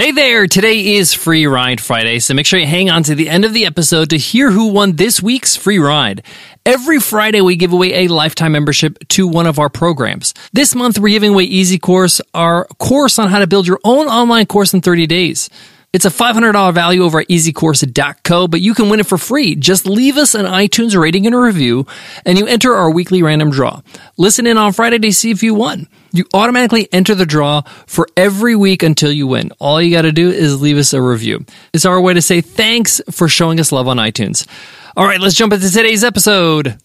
Hey there, today is Free Ride Friday, so make sure you hang on to the end of the episode to hear who won this week's free ride. Every Friday, we give away a lifetime membership to one of our programs. This month, we're giving away Easy Course, our course on how to build your own online course in 30 days. It's a $500 value over at easycourse.co, but you can win it for free. Just leave us an iTunes rating and a review, and you enter our weekly random draw. Listen in on Friday to see if you won. You automatically enter the draw for every week until you win. All you got to do is leave us a review. It's our way to say thanks for showing us love on iTunes. All right, let's jump into today's episode.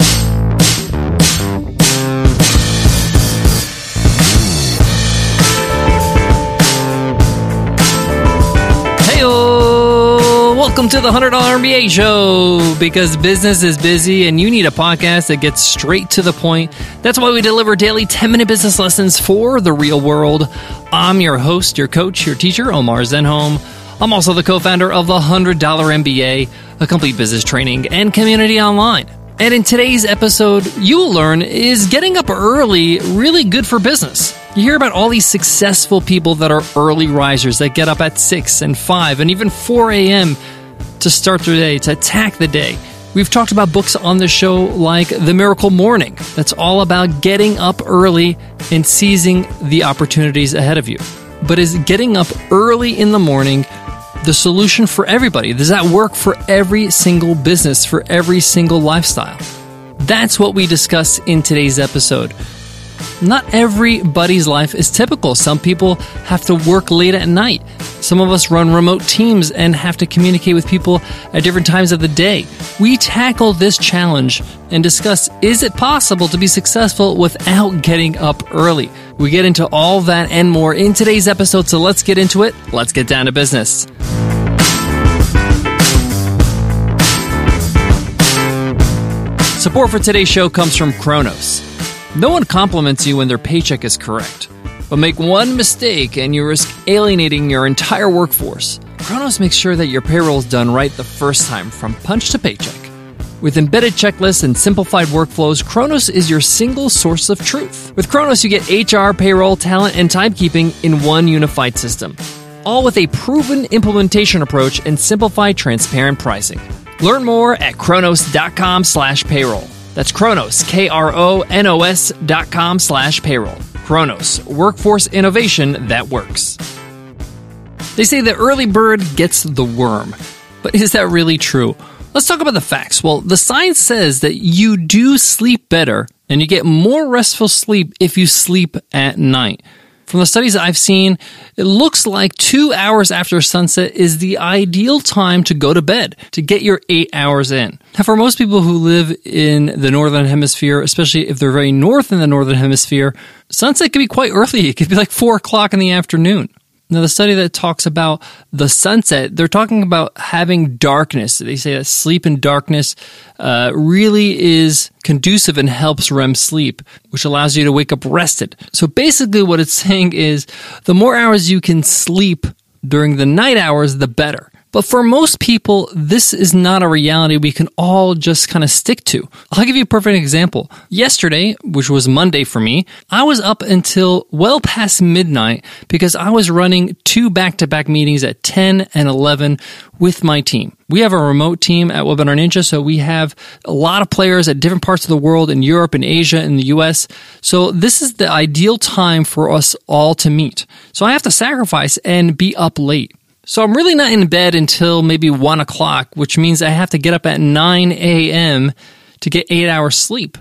Welcome to the $100 MBA show because business is busy and you need a podcast that gets straight to the point. That's why we deliver daily 10 minute business lessons for the real world. I'm your host, your coach, your teacher, Omar Zenhom. I'm also the co founder of the $100 MBA, a complete business training and community online. And in today's episode, you'll learn is getting up early really good for business? You hear about all these successful people that are early risers that get up at 6 and 5 and even 4 a.m. to start their day, to attack the day. We've talked about books on the show like The Miracle Morning, that's all about getting up early and seizing the opportunities ahead of you. But is getting up early in the morning the solution for everybody? Does that work for every single business, for every single lifestyle? That's what we discuss in today's episode. Not everybody's life is typical. Some people have to work late at night. Some of us run remote teams and have to communicate with people at different times of the day. We tackle this challenge and discuss is it possible to be successful without getting up early? We get into all that and more in today's episode, so let's get into it. Let's get down to business. Support for today's show comes from Kronos. No one compliments you when their paycheck is correct. But make one mistake and you risk alienating your entire workforce. Kronos makes sure that your payroll is done right the first time from punch to paycheck. With embedded checklists and simplified workflows, Kronos is your single source of truth. With Kronos, you get HR, payroll, talent, and timekeeping in one unified system. All with a proven implementation approach and simplified, transparent pricing. Learn more at kronos.com slash payroll. That's Kronos, K R O N O S dot com slash payroll. Kronos, workforce innovation that works. They say the early bird gets the worm. But is that really true? Let's talk about the facts. Well, the science says that you do sleep better and you get more restful sleep if you sleep at night. From the studies I've seen, it looks like two hours after sunset is the ideal time to go to bed to get your eight hours in. Now, for most people who live in the northern hemisphere, especially if they're very north in the northern hemisphere, sunset can be quite early. It could be like four o'clock in the afternoon. Now, the study that talks about the sunset, they're talking about having darkness. They say that sleep in darkness uh, really is conducive and helps REM sleep, which allows you to wake up rested. So basically, what it's saying is the more hours you can sleep during the night hours, the better. But for most people, this is not a reality we can all just kind of stick to. I'll give you a perfect example. Yesterday, which was Monday for me, I was up until well past midnight because I was running two back to back meetings at 10 and 11 with my team. We have a remote team at Webinar Ninja, so we have a lot of players at different parts of the world in Europe and Asia and the US. So this is the ideal time for us all to meet. So I have to sacrifice and be up late. So I'm really not in bed until maybe one o'clock, which means I have to get up at 9 a.m. to get eight hours sleep.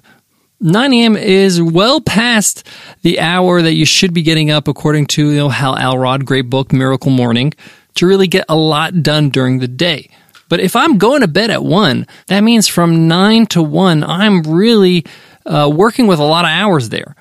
9 a.m. is well past the hour that you should be getting up, according to you know, Hal Elrod, great book, Miracle Morning, to really get a lot done during the day. But if I'm going to bed at 1, that means from 9 to 1, I'm really uh, working with a lot of hours there.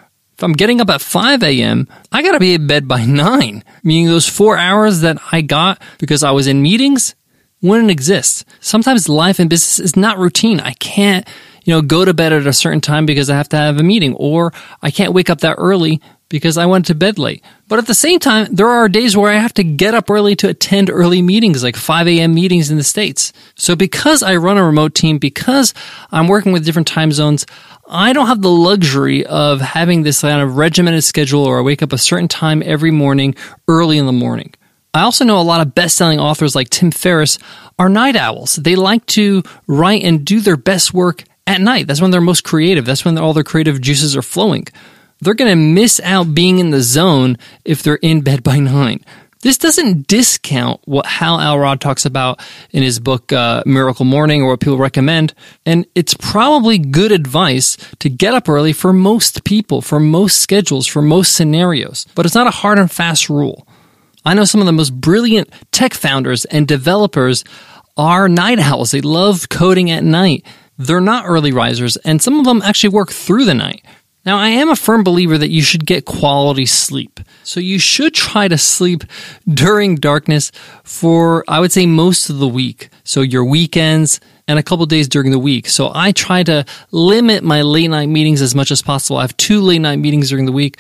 If I'm getting up at 5 a.m., I got to be in bed by 9, meaning those four hours that I got because I was in meetings wouldn't exist. Sometimes life and business is not routine. I can't, you know, go to bed at a certain time because I have to have a meeting, or I can't wake up that early because I went to bed late. But at the same time, there are days where I have to get up early to attend early meetings, like 5 a.m. meetings in the States. So because I run a remote team, because I'm working with different time zones, I don't have the luxury of having this kind of regimented schedule or I wake up a certain time every morning, early in the morning. I also know a lot of best selling authors like Tim Ferriss are night owls. They like to write and do their best work at night. That's when they're most creative. That's when all their creative juices are flowing. They're going to miss out being in the zone if they're in bed by nine. This doesn't discount what Hal Elrod talks about in his book uh, Miracle Morning or what people recommend, and it's probably good advice to get up early for most people, for most schedules, for most scenarios. But it's not a hard and fast rule. I know some of the most brilliant tech founders and developers are night owls. They love coding at night. They're not early risers, and some of them actually work through the night. Now, I am a firm believer that you should get quality sleep. So you should try to sleep during darkness for, I would say, most of the week. So your weekends and a couple days during the week. So I try to limit my late night meetings as much as possible. I have two late night meetings during the week.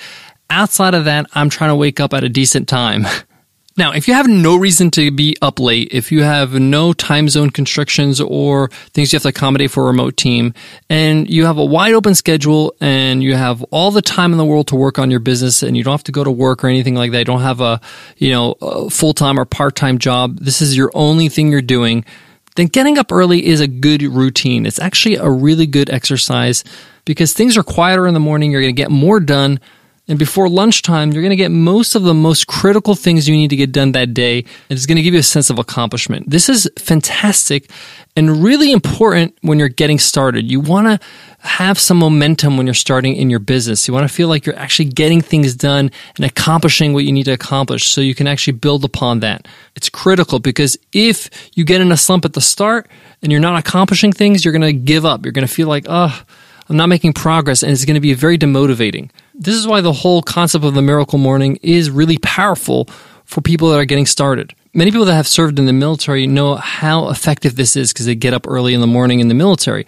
Outside of that, I'm trying to wake up at a decent time. Now, if you have no reason to be up late, if you have no time zone constrictions or things you have to accommodate for a remote team, and you have a wide open schedule and you have all the time in the world to work on your business and you don't have to go to work or anything like that, you don't have a, you know, full time or part time job, this is your only thing you're doing, then getting up early is a good routine. It's actually a really good exercise because things are quieter in the morning. You're going to get more done and before lunchtime, you're going to get most of the most critical things you need to get done that day. And it's going to give you a sense of accomplishment. This is fantastic and really important when you're getting started. You want to have some momentum when you're starting in your business. You want to feel like you're actually getting things done and accomplishing what you need to accomplish so you can actually build upon that. It's critical because if you get in a slump at the start and you're not accomplishing things, you're going to give up. You're going to feel like, oh, I'm not making progress and it's going to be very demotivating. This is why the whole concept of the miracle morning is really powerful for people that are getting started. Many people that have served in the military know how effective this is because they get up early in the morning in the military.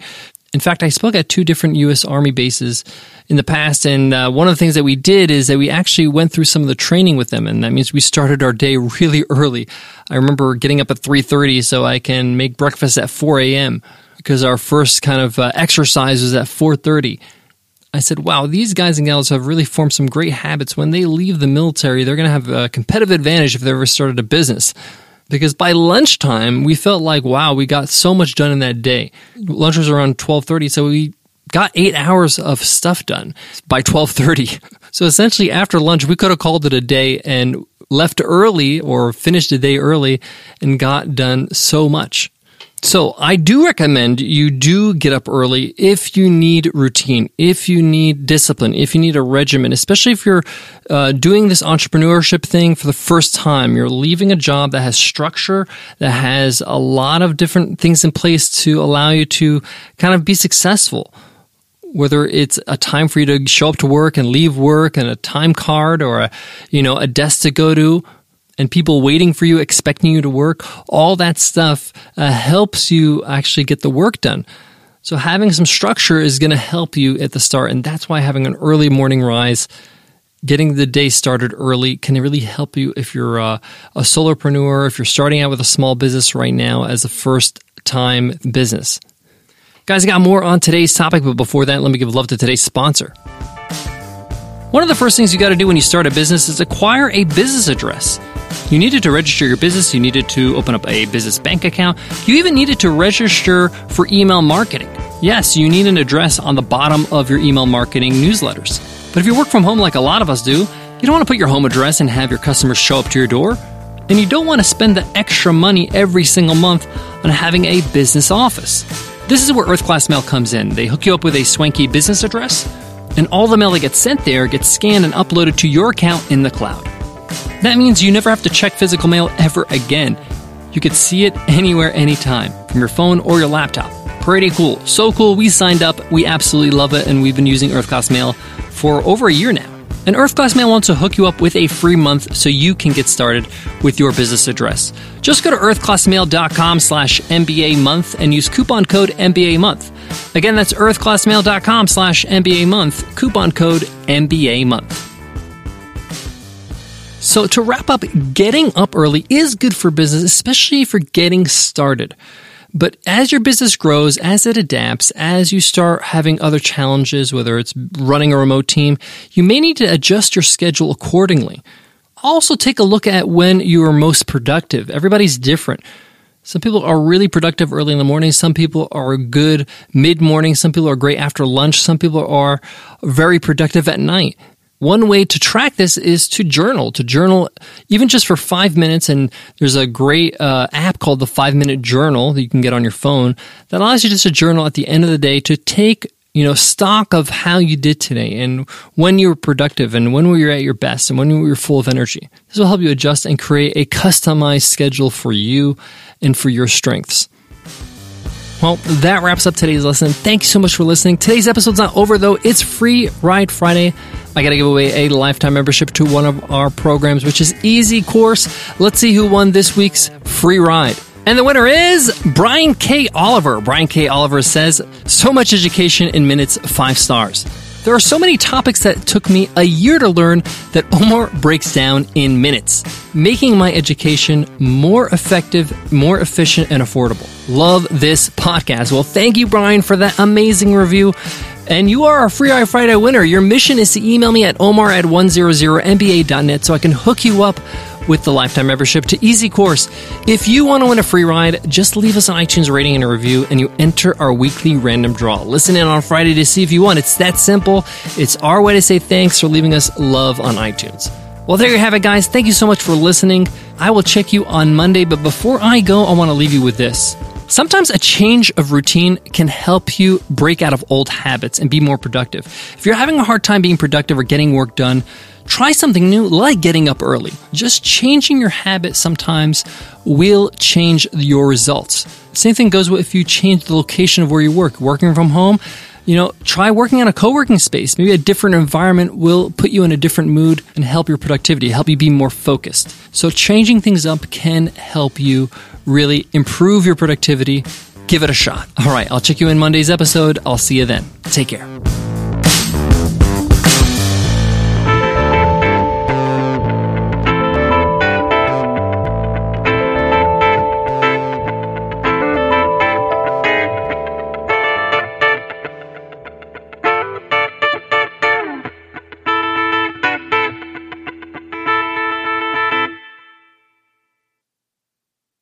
In fact, I spoke at two different U.S. Army bases in the past, and uh, one of the things that we did is that we actually went through some of the training with them, and that means we started our day really early. I remember getting up at three thirty so I can make breakfast at four a.m. because our first kind of uh, exercise was at four thirty. I said, wow, these guys and gals have really formed some great habits. When they leave the military, they're going to have a competitive advantage if they ever started a business. Because by lunchtime, we felt like, wow, we got so much done in that day. Lunch was around 1230, so we got eight hours of stuff done by 1230. So essentially after lunch, we could have called it a day and left early or finished the day early and got done so much. So I do recommend you do get up early if you need routine, if you need discipline, if you need a regimen, especially if you're uh, doing this entrepreneurship thing for the first time. You're leaving a job that has structure, that has a lot of different things in place to allow you to kind of be successful. Whether it's a time for you to show up to work and leave work and a time card or a, you know, a desk to go to, and people waiting for you, expecting you to work, all that stuff uh, helps you actually get the work done. So having some structure is going to help you at the start. And that's why having an early morning rise, getting the day started early can really help you if you're a, a solopreneur, if you're starting out with a small business right now as a first time business. Guys, I got more on today's topic, but before that, let me give love to today's sponsor. One of the first things you got to do when you start a business is acquire a business address. You needed to register your business, you needed to open up a business bank account, you even needed to register for email marketing. Yes, you need an address on the bottom of your email marketing newsletters. But if you work from home like a lot of us do, you don't want to put your home address and have your customers show up to your door. And you don't want to spend the extra money every single month on having a business office. This is where Earth Class Mail comes in. They hook you up with a swanky business address, and all the mail that gets sent there gets scanned and uploaded to your account in the cloud. That means you never have to check physical mail ever again. You could see it anywhere, anytime, from your phone or your laptop. Pretty cool. So cool, we signed up, we absolutely love it, and we've been using Earth Class Mail for over a year now. And Earth Class Mail wants to hook you up with a free month so you can get started with your business address. Just go to earthclassmail.com slash MBA month and use coupon code MBA month. Again, that's earthclassmail.com slash MBA month, coupon code MBA month. So, to wrap up, getting up early is good for business, especially for getting started. But as your business grows, as it adapts, as you start having other challenges, whether it's running a remote team, you may need to adjust your schedule accordingly. Also, take a look at when you are most productive. Everybody's different. Some people are really productive early in the morning. Some people are good mid morning. Some people are great after lunch. Some people are very productive at night. One way to track this is to journal, to journal even just for five minutes. And there's a great uh, app called the Five Minute Journal that you can get on your phone that allows you just to journal at the end of the day to take you know stock of how you did today and when you were productive and when were you at your best and when you were full of energy. This will help you adjust and create a customized schedule for you and for your strengths. Well, that wraps up today's lesson. Thanks so much for listening. Today's episode's not over though. It's Free Ride Friday. I got to give away a lifetime membership to one of our programs, which is Easy Course. Let's see who won this week's free ride. And the winner is Brian K. Oliver. Brian K. Oliver says, So much education in minutes, five stars. There are so many topics that took me a year to learn that Omar breaks down in minutes, making my education more effective, more efficient, and affordable. Love this podcast. Well, thank you, Brian, for that amazing review. And you are a Free Ride Friday winner. Your mission is to email me at omar at 100mba.net so I can hook you up with the lifetime membership to Easy Course. If you want to win a free ride, just leave us an iTunes rating and a review, and you enter our weekly random draw. Listen in on Friday to see if you won. It's that simple. It's our way to say thanks for leaving us love on iTunes. Well, there you have it, guys. Thank you so much for listening. I will check you on Monday, but before I go, I want to leave you with this. Sometimes a change of routine can help you break out of old habits and be more productive. If you're having a hard time being productive or getting work done, try something new like getting up early. Just changing your habit sometimes will change your results. Same thing goes with if you change the location of where you work. Working from home, you know, try working on a co-working space. Maybe a different environment will put you in a different mood and help your productivity, help you be more focused. So changing things up can help you really improve your productivity. Give it a shot. All right, I'll check you in Monday's episode. I'll see you then. Take care.